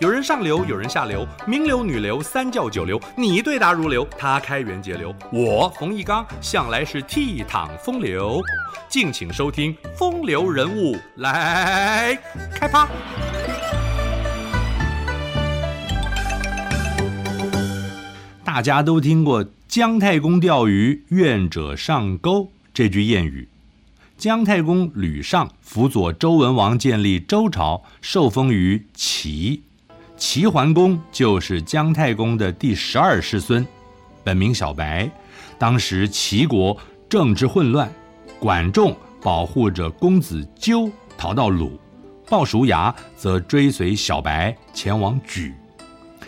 有人上流，有人下流，名流、女流、三教九流，你对答如流，他开源节流，我冯一刚向来是倜傥风流。敬请收听《风流人物》来开趴。大家都听过“姜太公钓鱼，愿者上钩”这句谚语。姜太公吕尚辅佐周文王建立周朝，受封于齐。齐桓公就是姜太公的第十二世孙，本名小白。当时齐国政治混乱，管仲保护着公子纠逃到鲁，鲍叔牙则追随小白前往莒。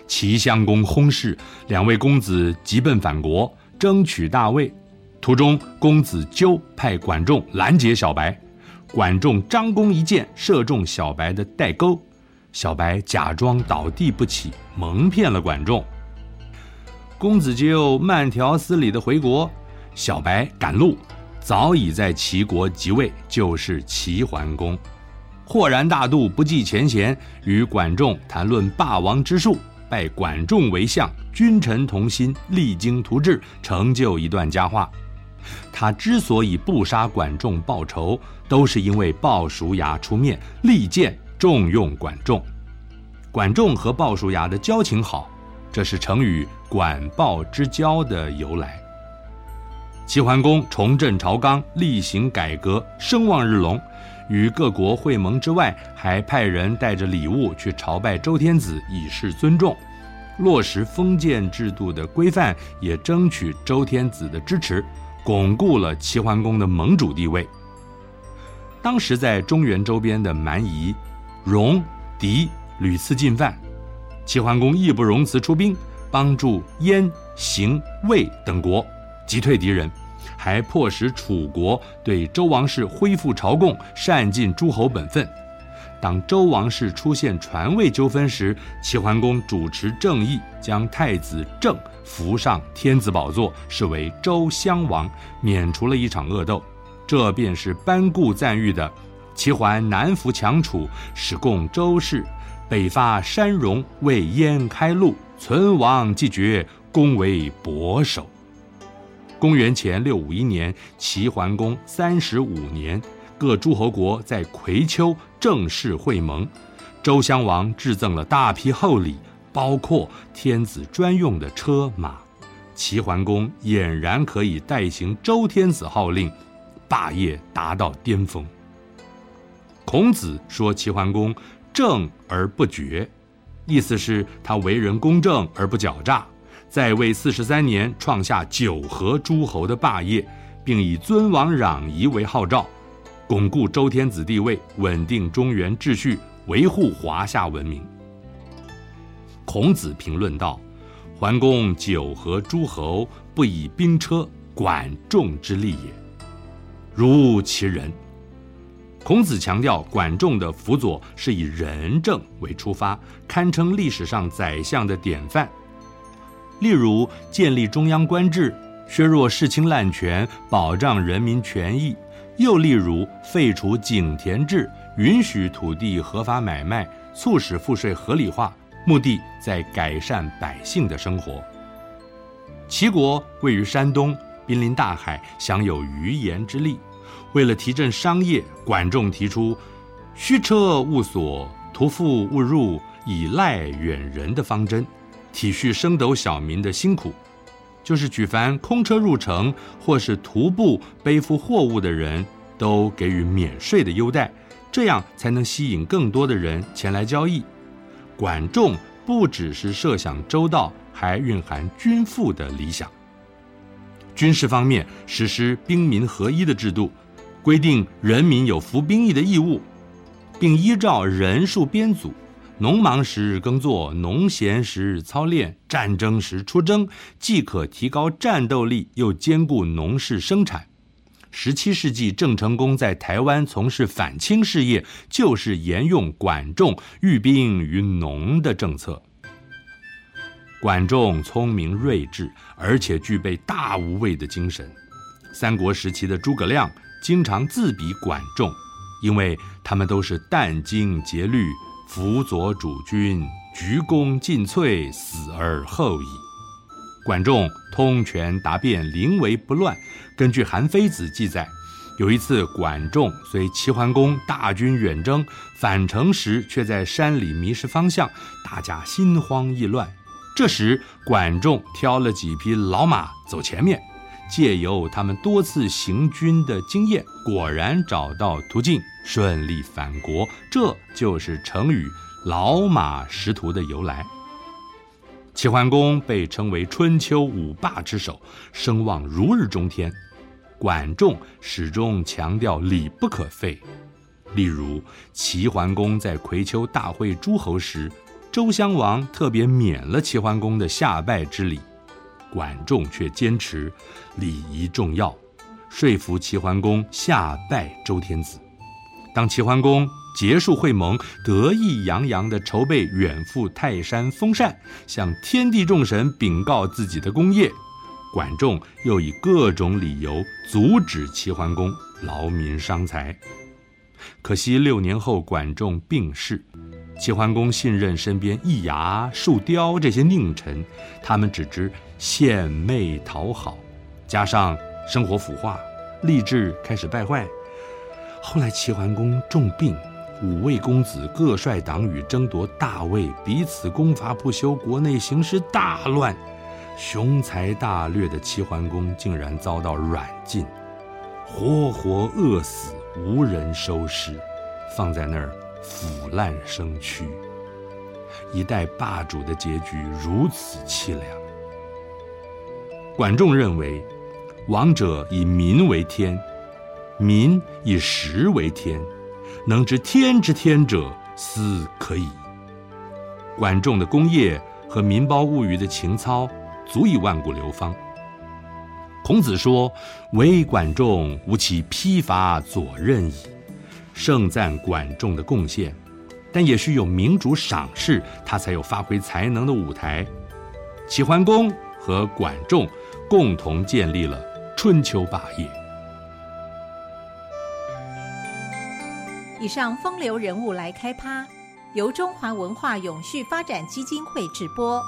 齐襄公薨逝，两位公子急奔返国，争取大位。途中，公子纠派管仲拦截小白，管仲张弓一箭射中小白的带钩。小白假装倒地不起，蒙骗了管仲。公子纠慢条斯理地回国，小白赶路，早已在齐国即位，就是齐桓公。豁然大度，不计前嫌，与管仲谈论霸王之术，拜管仲为相，君臣同心，励精图治，成就一段佳话。他之所以不杀管仲报仇，都是因为鲍叔牙出面力荐。重用管仲，管仲和鲍叔牙的交情好，这是成语“管鲍之交”的由来。齐桓公重振朝纲，厉行改革，声望日隆。与各国会盟之外，还派人带着礼物去朝拜周天子，以示尊重。落实封建制度的规范，也争取周天子的支持，巩固了齐桓公的盟主地位。当时在中原周边的蛮夷。戎、狄屡次进犯，齐桓公义不容辞出兵帮助燕、邢、魏等国击退敌人，还迫使楚国对周王室恢复朝贡，善尽诸侯本分。当周王室出现传位纠纷时，齐桓公主持正义，将太子郑扶上天子宝座，是为周襄王，免除了一场恶斗。这便是班固赞誉的。齐桓南扶强楚，使共周室；北伐山戎，为燕开路。存亡既决，功为伯首。公元前六五一年，齐桓公三十五年，各诸侯国在葵丘正式会盟。周襄王致赠了大批厚礼，包括天子专用的车马。齐桓公俨然可以代行周天子号令，霸业达到巅峰。孔子说齐桓公正而不绝，意思是他为人公正而不狡诈，在位四十三年创下九合诸侯的霸业，并以尊王攘夷为号召，巩固周天子地位，稳定中原秩序，维护华夏文明。孔子评论道：“桓公九合诸侯，不以兵车，管仲之力也，如其人。”孔子强调，管仲的辅佐是以仁政为出发，堪称历史上宰相的典范。例如，建立中央官制，削弱世卿滥权，保障人民权益；又例如，废除井田制，允许土地合法买卖，促使赋税合理化，目的在改善百姓的生活。齐国位于山东，濒临大海，享有鱼盐之利。为了提振商业，管仲提出“驱车勿所，屠夫勿入，以赖远人”的方针，体恤升斗小民的辛苦，就是举凡空车入城或是徒步背负货物的人都给予免税的优待，这样才能吸引更多的人前来交易。管仲不只是设想周到，还蕴含君父的理想。军事方面，实施兵民合一的制度。规定人民有服兵役的义务，并依照人数编组，农忙时耕作，农闲时操练，战争时出征，既可提高战斗力，又兼顾农事生产。十七世纪，郑成功在台湾从事反清事业，就是沿用管仲寓兵于农的政策。管仲聪明睿智，而且具备大无畏的精神。三国时期的诸葛亮。经常自比管仲，因为他们都是殚精竭虑，辅佐主君，鞠躬尽瘁，死而后已。管仲通权达变，临危不乱。根据《韩非子》记载，有一次管仲随齐桓公大军远征，返程时却在山里迷失方向，大家心慌意乱。这时管仲挑了几匹老马走前面，借由他们多次行军的经验，果然找到途径，顺利返国。这就是成语“老马识途”的由来。齐桓公被称为春秋五霸之首，声望如日中天。管仲始终强调礼不可废。例如，齐桓公在葵丘大会诸侯时，周襄王特别免了齐桓公的下拜之礼，管仲却坚持礼仪重要，说服齐桓公下拜周天子。当齐桓公结束会盟，得意洋洋地筹备远赴泰山封禅，向天地众神禀告自己的功业。管仲又以各种理由阻止齐桓公，劳民伤财。可惜六年后，管仲病逝，齐桓公信任身边易牙、树雕这些佞臣，他们只知献媚讨好，加上生活腐化，吏治开始败坏。后来齐桓公重病，五位公子各率党羽争夺大位，彼此攻伐不休，国内形势大乱。雄才大略的齐桓公竟然遭到软禁，活活饿死，无人收尸，放在那儿腐烂生蛆。一代霸主的结局如此凄凉。管仲认为，王者以民为天，民以食为天，能知天之天者，斯可矣。管仲的功业和民胞物语的情操。足以万古流芳。孔子说：“唯管仲，吾其披发左衽矣。”盛赞管仲的贡献，但也需有明主赏识，他才有发挥才能的舞台。齐桓公和管仲共同建立了春秋霸业。以上风流人物来开趴，由中华文化永续发展基金会直播。